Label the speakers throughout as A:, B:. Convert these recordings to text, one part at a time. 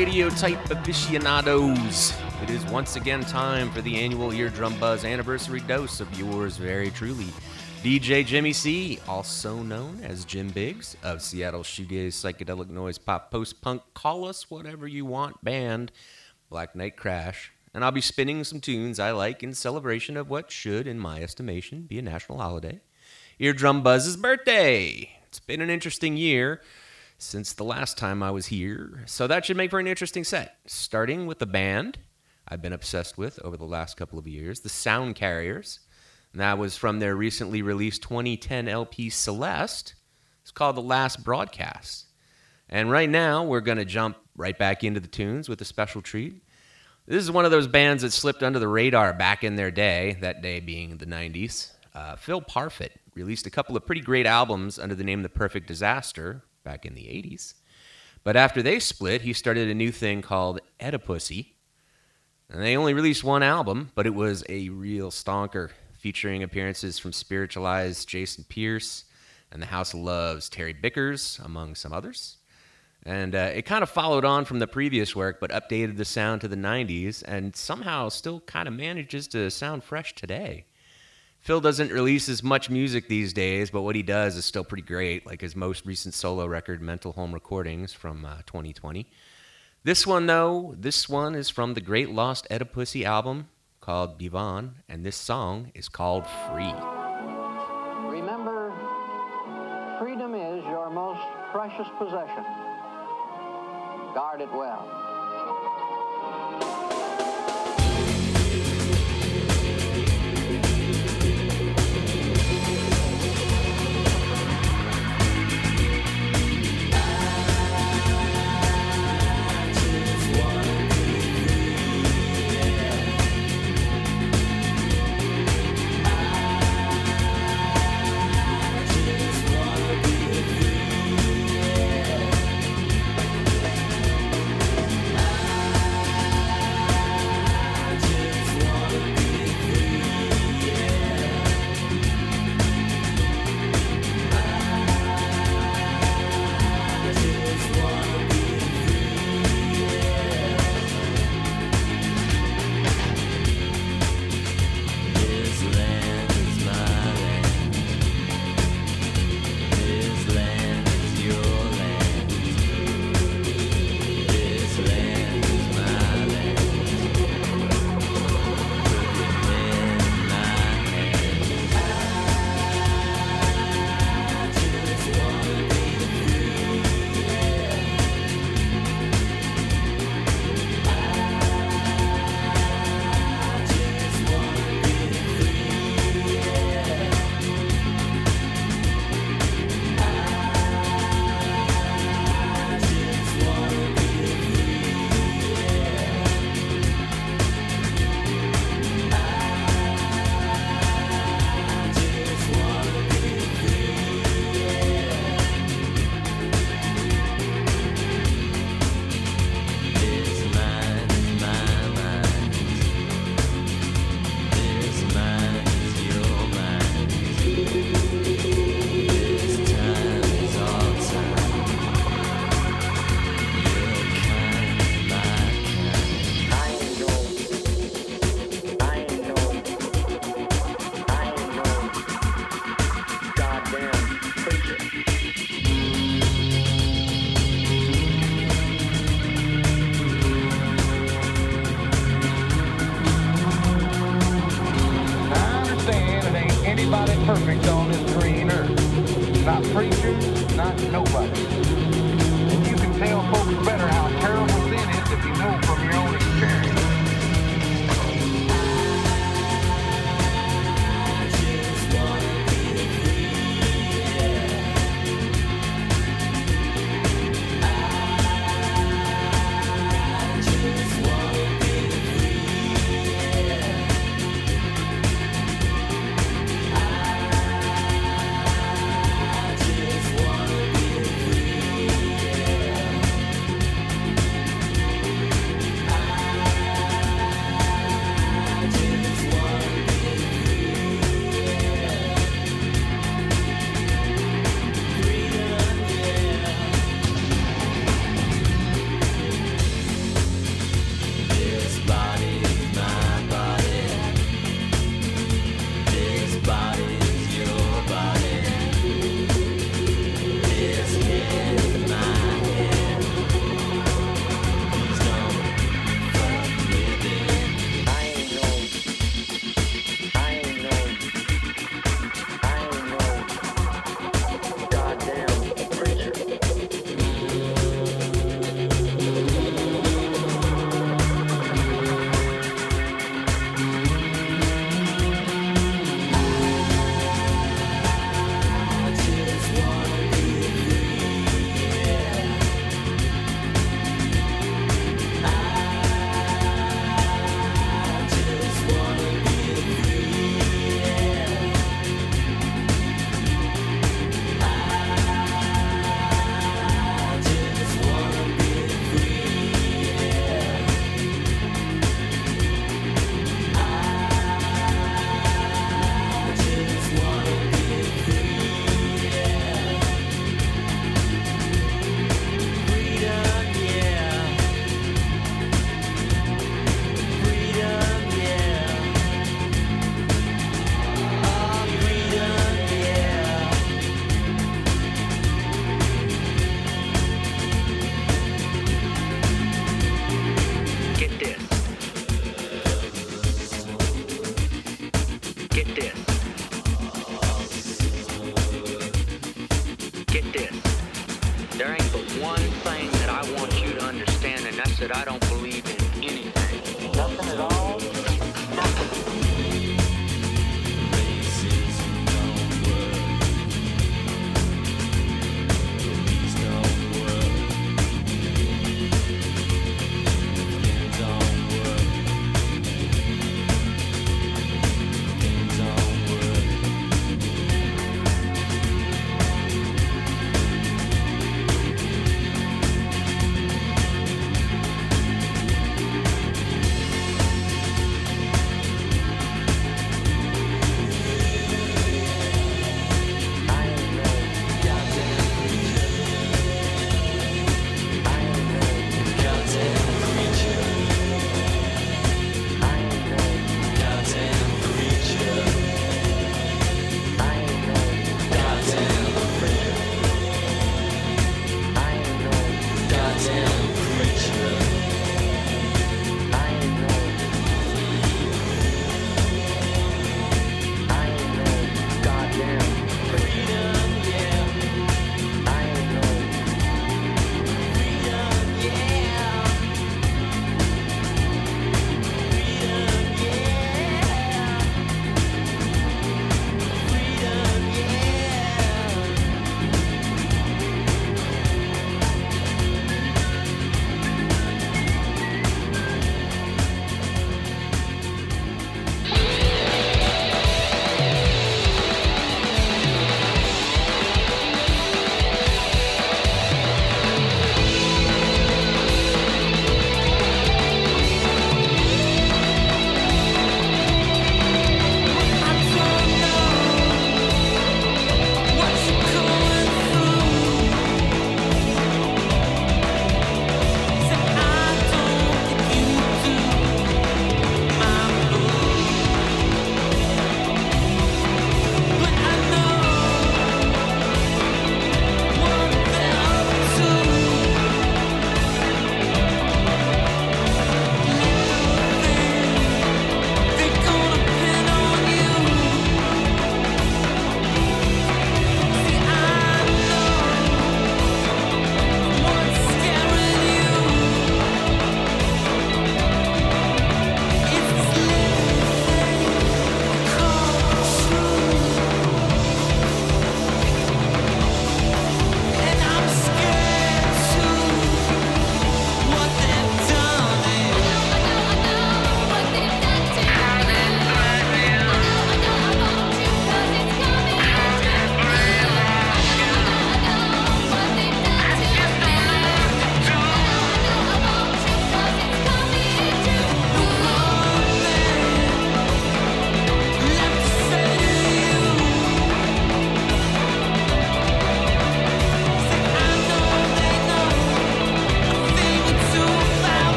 A: Radio type aficionados. It is once again time for the annual Eardrum Buzz anniversary dose of yours very truly. DJ JimiC, also known as Jim Biggs of Seattle shoegaze, psychedelic noise, pop, post punk, call us whatever you want band, Black Nite Crash. And I'll be spinning some tunes I like in celebration of what should, in my estimation, be a national holiday. Eardrum Buzz's birthday. It's been an interesting year since the last time I was here, so that should make for an interesting set. Starting with the band I've been obsessed with over the last couple of years, the Soundcarriers. And that was from their recently released 2010 LP Celeste. It's called The Last Broadcast. And right now, we're going to jump right back into the tunes with a special treat. This is one of those bands that slipped under the radar back in their day, that day being the 90s. Uh, Phil Parfitt released a couple of pretty great albums under the name The Perfect Disaster back in the 80s. But after they split, he started a new thing called Oedipussy. And they only released one album, but it was a real stonker featuring appearances from Spiritualized Jason Pierce and the House Love's Terry Bickers, among some others. And uh, it kind of followed on from the previous work, but updated the sound to the 90s and somehow still kind of manages to sound fresh today. Phil doesn't release as much music these days, but what he does is still pretty great, like his most recent solo record, Mental Home Recordings, from uh, 2020. This one, though, this one is from the Great Lost Oedipussy album, called Divan, and this song is called Free.
B: Remember, freedom is your most precious possession. Guard it well.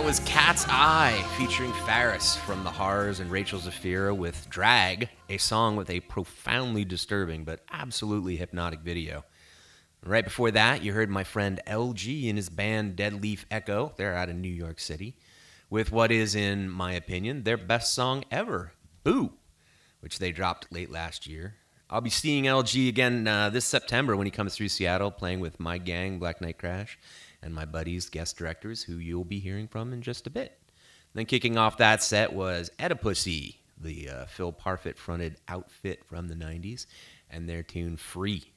A: That was Cat's Eye featuring Faris from the Horrors and Rachel Zeffira with Drag, a song with a profoundly disturbing but absolutely hypnotic video. Right before that, you heard my friend LG and his band Dead Leaf Echo. They're out of New York City with what is, in my opinion, their best song ever, Boo, which they dropped late last year. I'll be seeing LG again uh, this September when he comes through Seattle playing with my gang, Black Nite Crash and my buddies, guest directors, who you'll be hearing from in just a bit. Then kicking off that set was Oedipussy, the uh, Phil Parfitt fronted outfit from the 90s, and their tune Free.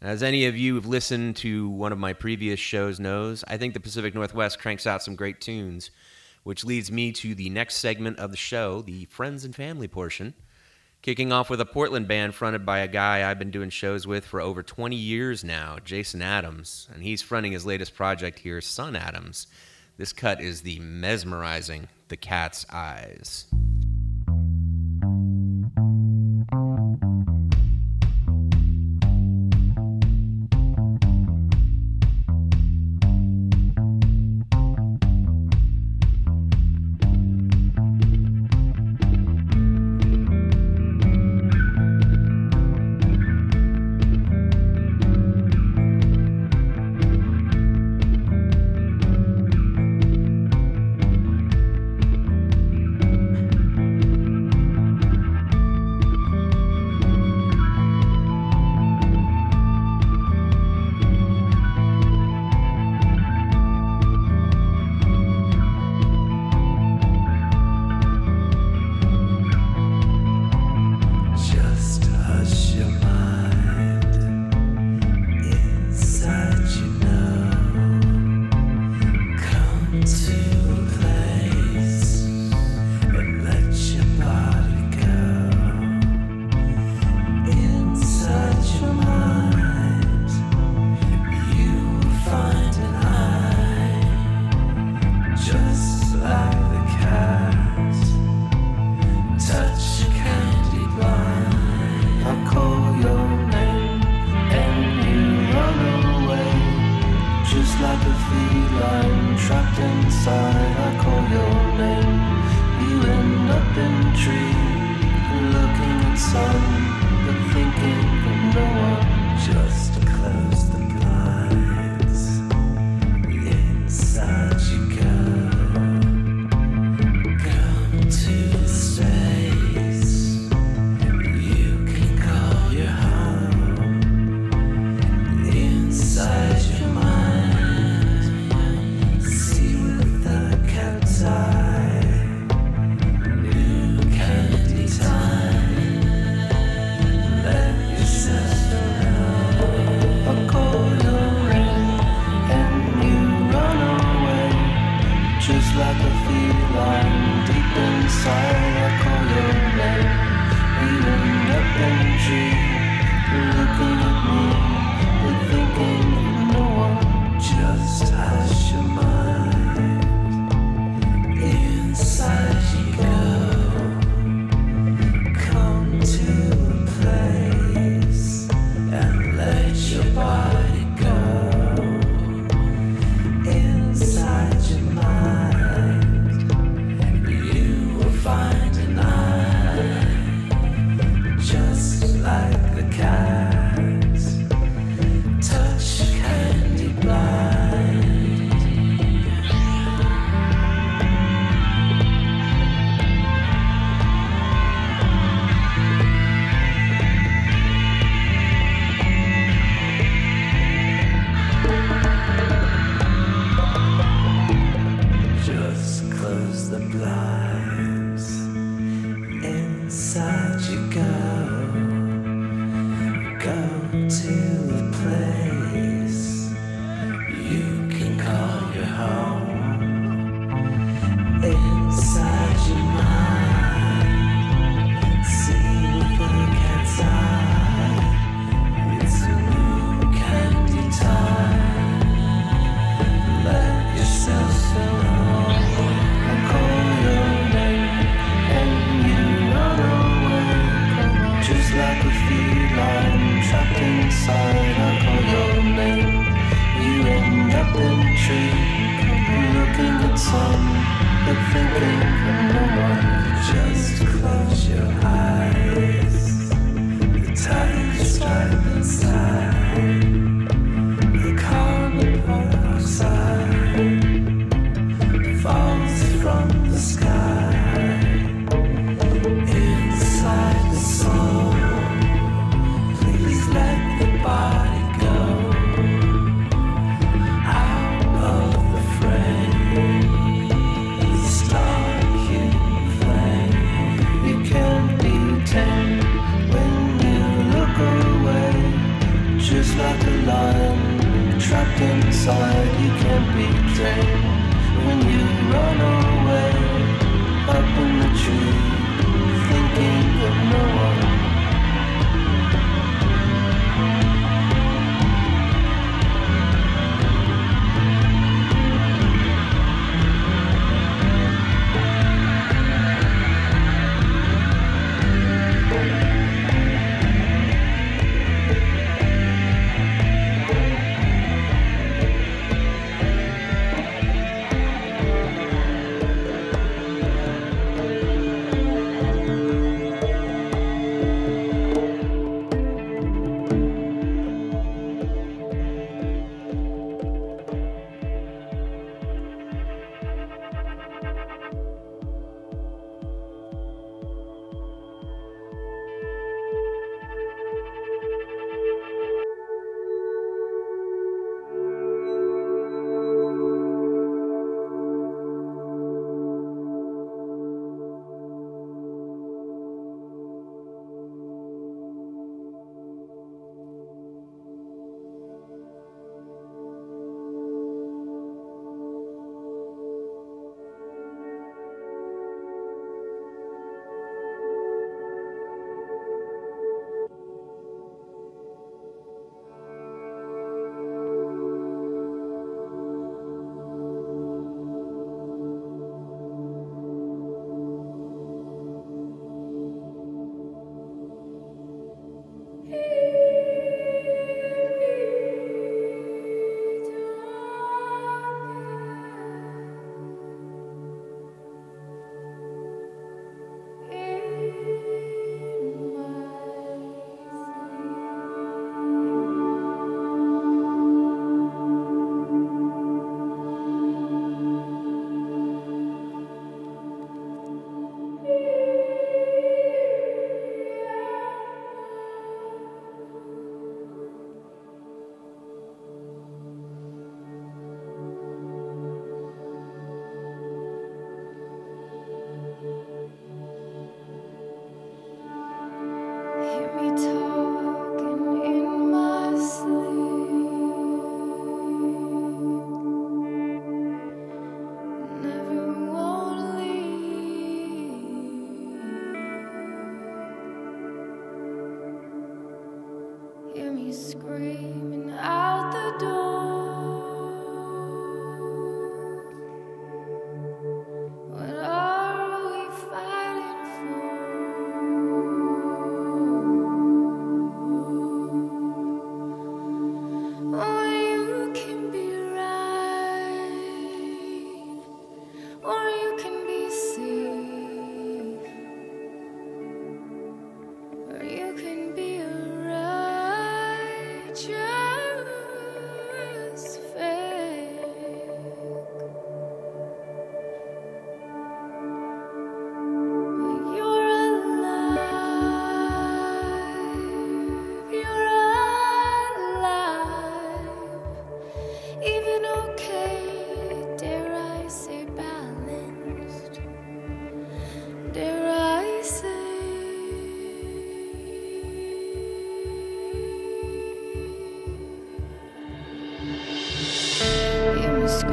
A: As any of you who've listened to one of my previous shows knows, I think the Pacific Northwest cranks out some great tunes, which leads me to the next segment of the show, the friends and family portion. Kicking off with a Portland band fronted by a guy I've been doing shows with for over 20 years now, Jason Adams, and he's fronting his latest project here, Sun Adams. This cut is the mesmerizing The Cat's Eyes.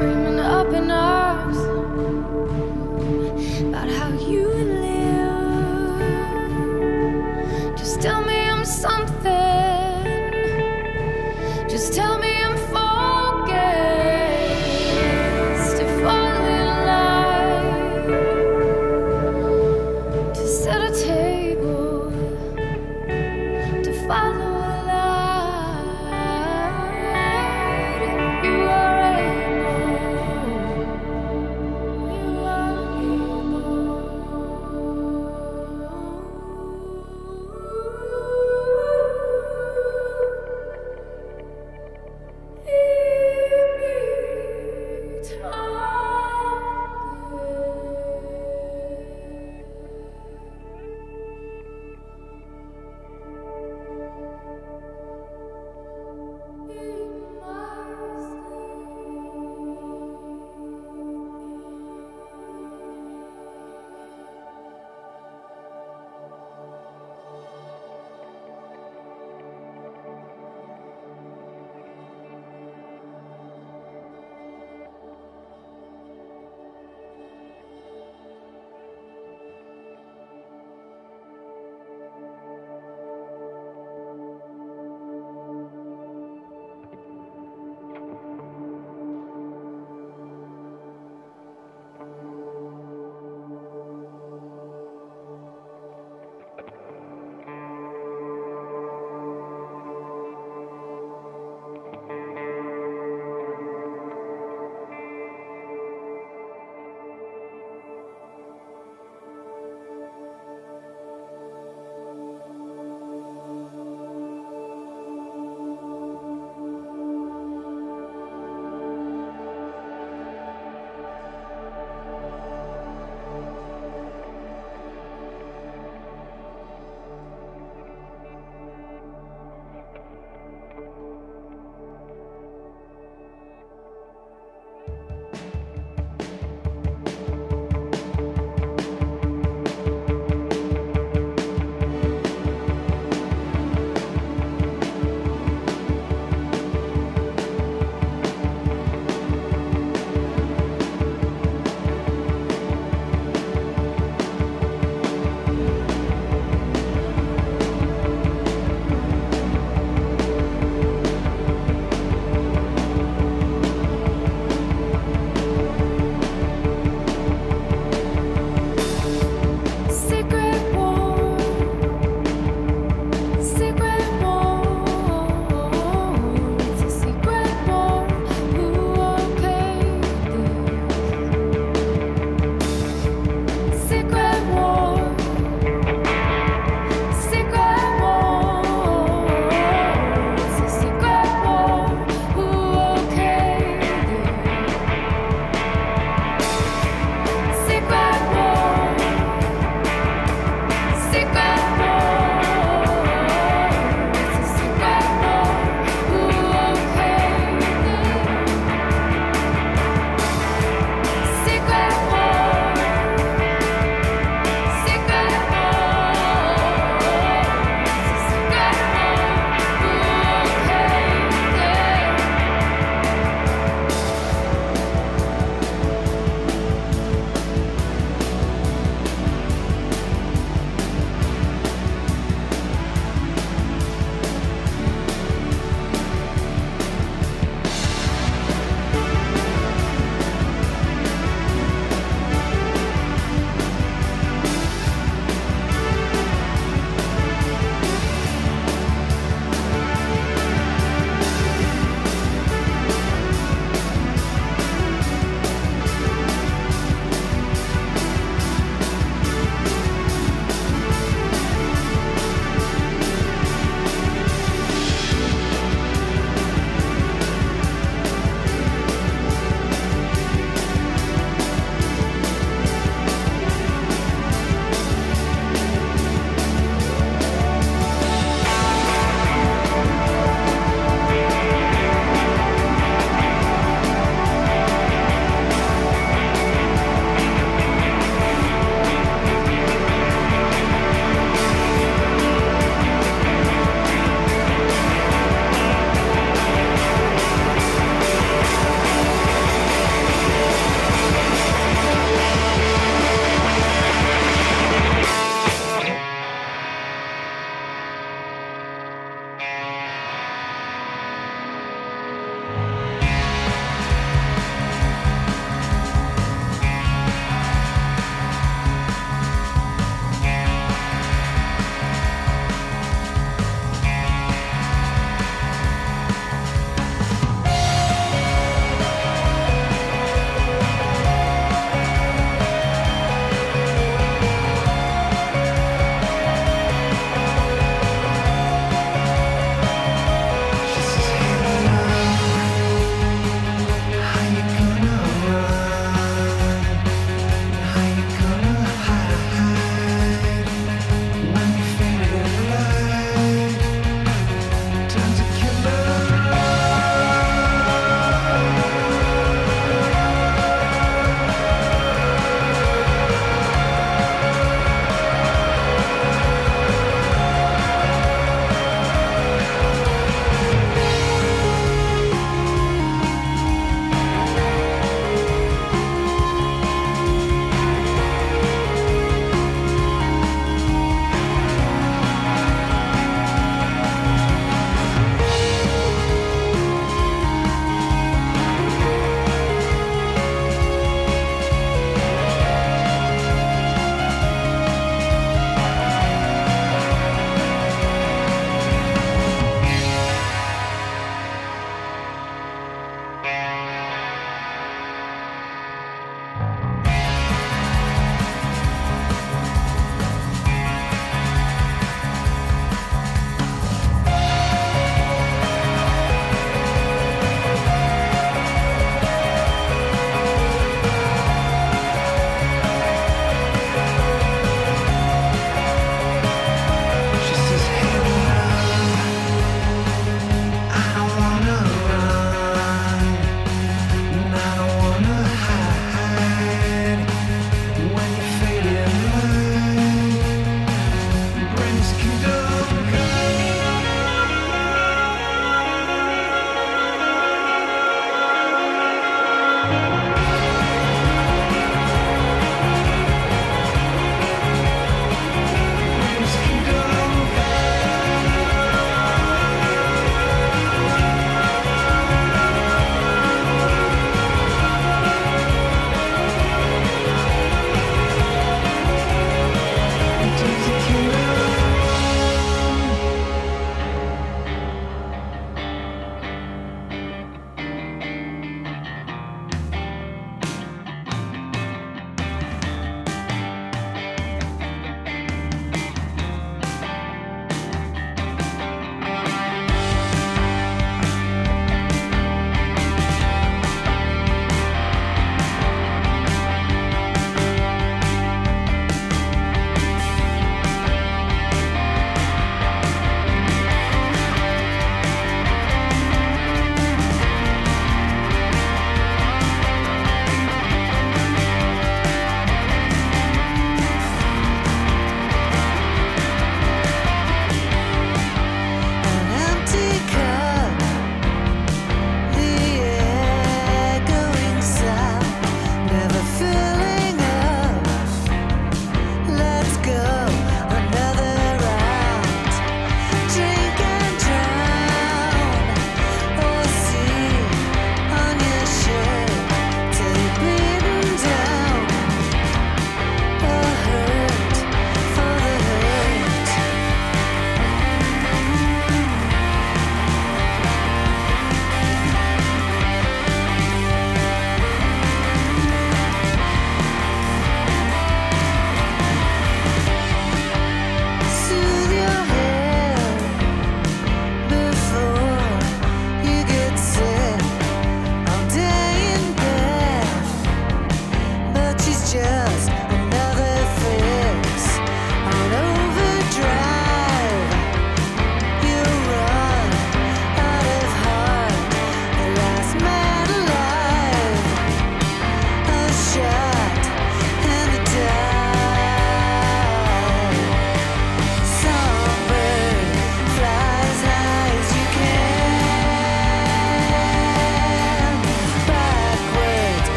C: Hear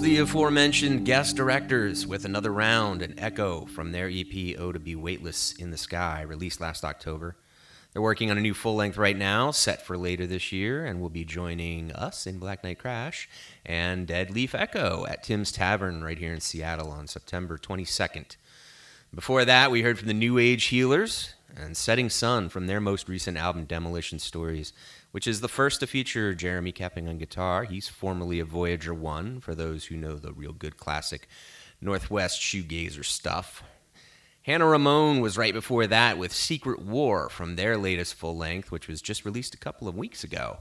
A: And the aforementioned guest directors with another round, an echo from their EP Oh to Be Weightless in the Sky, released last October. They're working on a new full length right now, set for later this year, and will be joining us in Black Nite Crash and Dead Leaf Echo at Tim's Tavern right here in Seattle on September 22nd. Before that, we heard from the New Age Healers and Setting Sun from their most recent album, Demolition Stories, which is the first to feature Jeremy Capping on guitar. He's formerly of Voyager 1, for those who know the real good classic Northwest shoegazer stuff. Hannah Ramone was right before that with Secret War from their latest full length, which was just released a couple of weeks ago.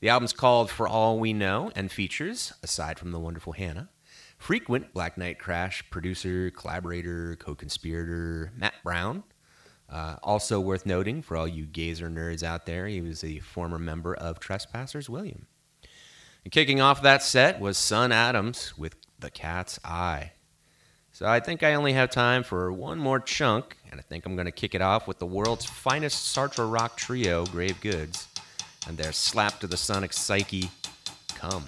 A: The album's called For All We Know and features, aside from the wonderful Hannah, frequent Black Nite Crash producer, collaborator, co conspirator Matt Brown. Uh, also worth noting for all you gazer nerds out there, he was a former member of Trespassers William. And kicking off that set was Son Adams with The Cat's Eye. So I think I only have time for one more chunk, and I think I'm going to kick it off with the world's finest Sartre rock trio, Grave Goods, and their slap to the sonic psyche, Come.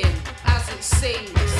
D: As it sings.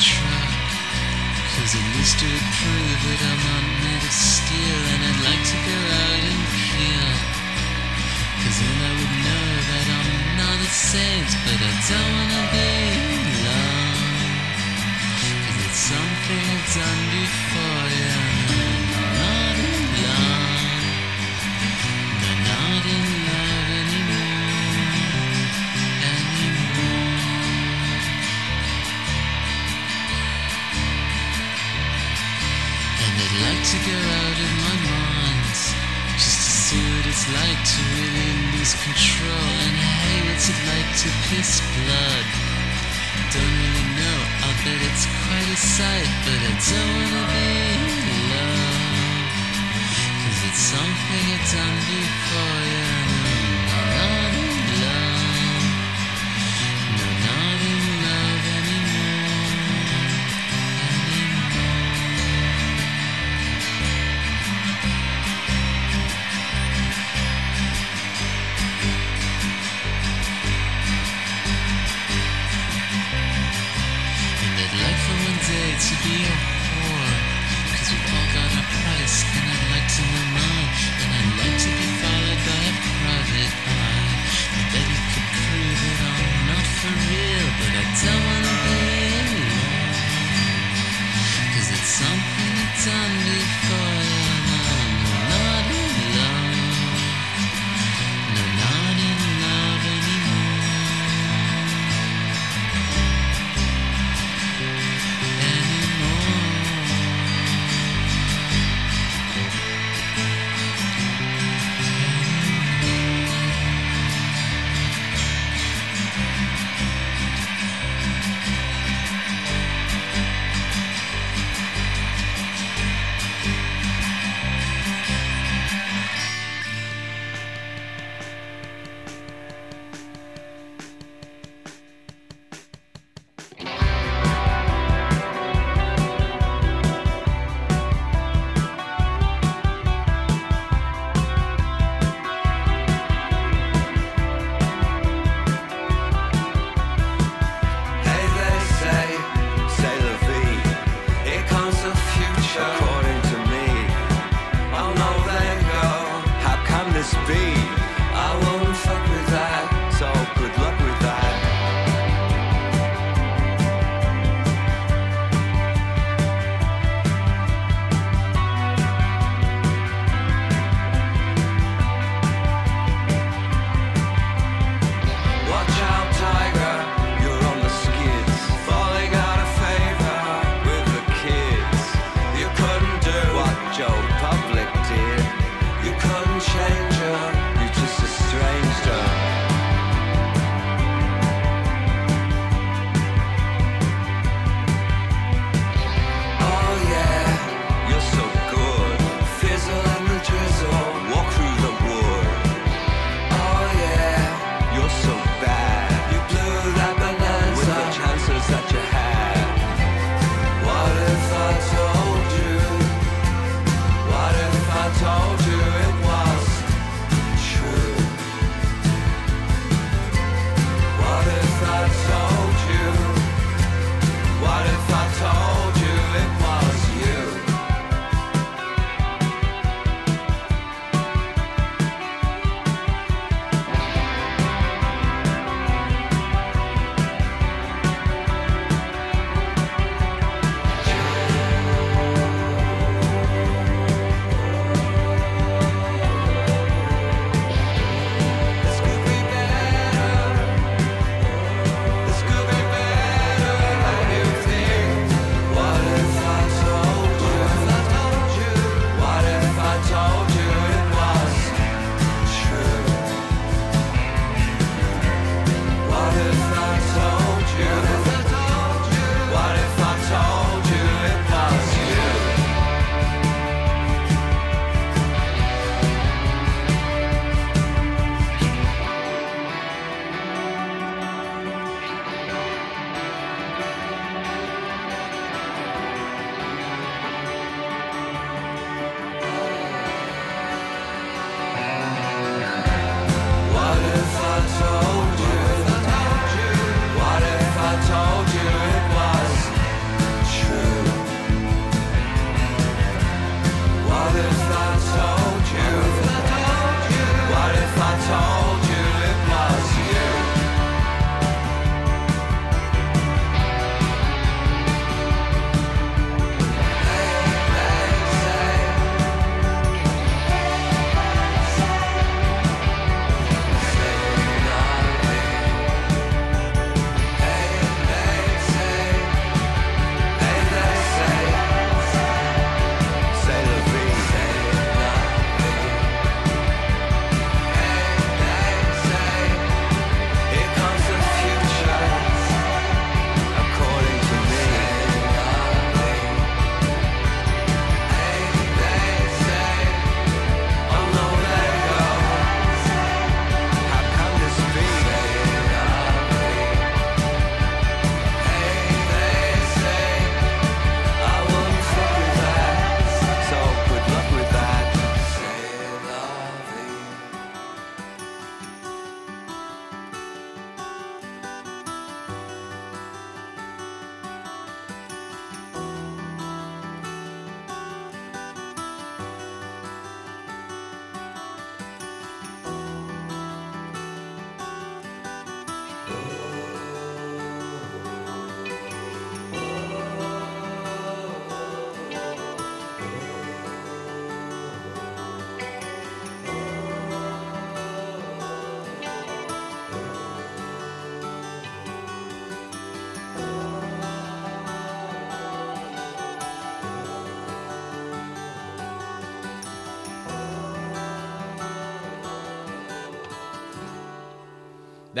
E: Cause at least it would prove that I'm not made of steel and I'd like to go out and kill. Cause then I would know that I'm not a saint, but I don't wanna be alone. Cause it's something I've done before, yeah, I'm not alone. like to go out of my mind just to see what it's like to really lose control. And hey, what's it like to piss blood? Don't really know. I'll bet it's quite a sight, but I don't wanna be in love. Cause it's something I've done before, yeah.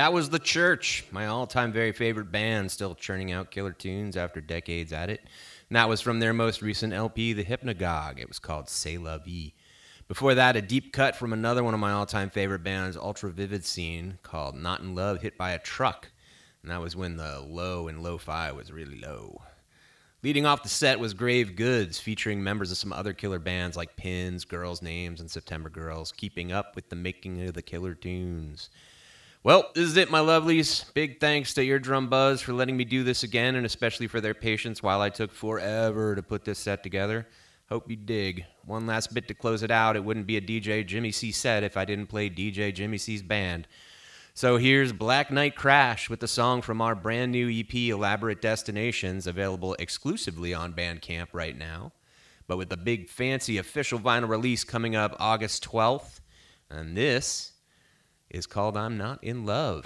A: Was The Church, my all time very favorite band, still churning out killer tunes after decades at it. And that was from their most recent LP, The Hypnagogue. It was called C'est La Vie. Before that, a deep cut from another one of my all time favorite bands, Ultra Vivid Scene, called Not in Love Hit by a Truck. And that was when the low and lo fi was really low. Leading off the set was Grave Goods, featuring members of some other killer bands like Pins, Girls' Names, and September Girls, keeping up with the making of the killer tunes. Well, this is it, my lovelies. Big thanks to Eardrum Buzz for letting me do this again, and especially for their patience while I took forever to put this set together. Hope you dig. One last bit to close it out. It wouldn't be a DJ JimiC set if I didn't play DJ JimiC's band. So here's Black Nite Crash with the song from our brand new EP, Elaborate Destinations, available exclusively on Bandcamp right now, but with a big fancy official vinyl release coming up August 12th. And this is called I'm Not in Love.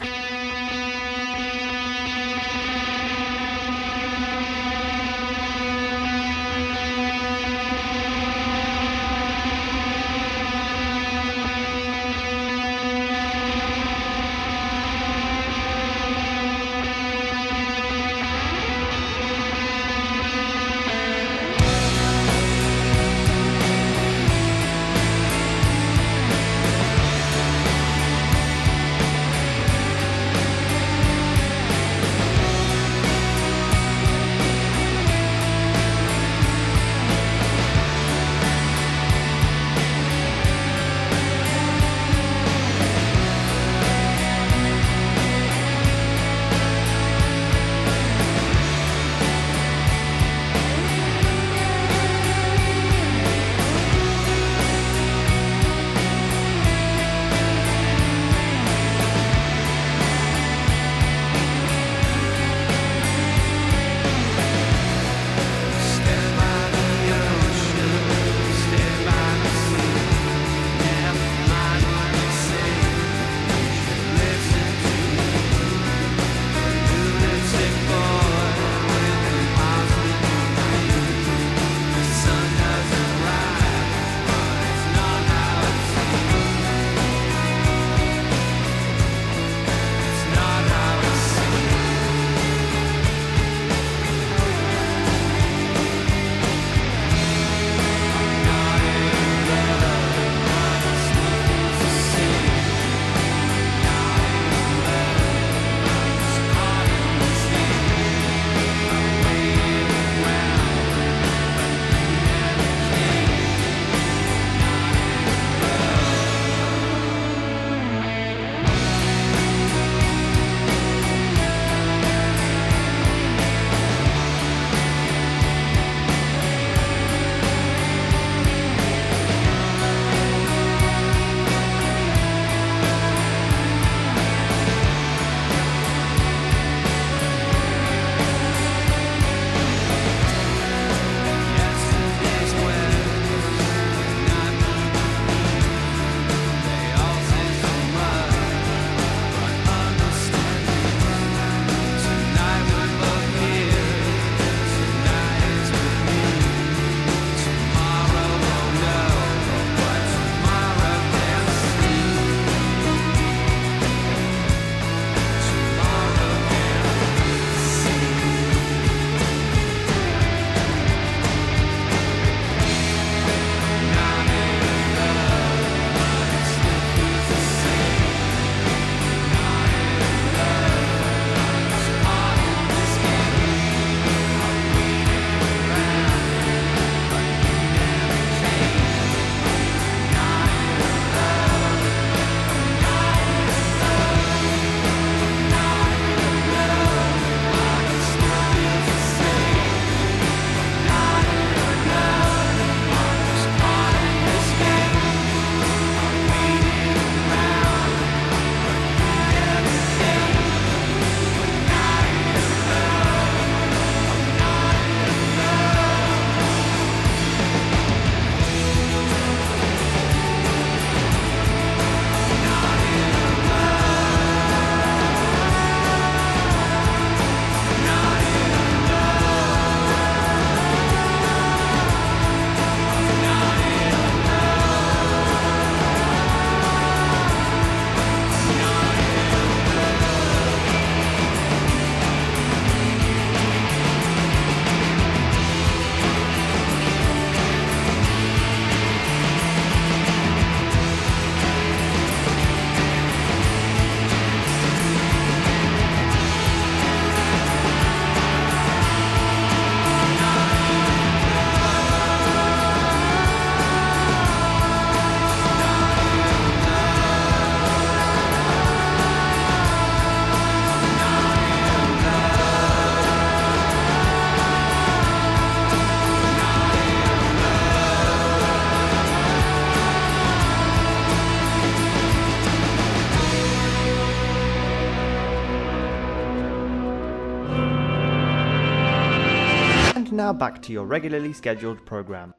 F: Now back to your regularly scheduled programme.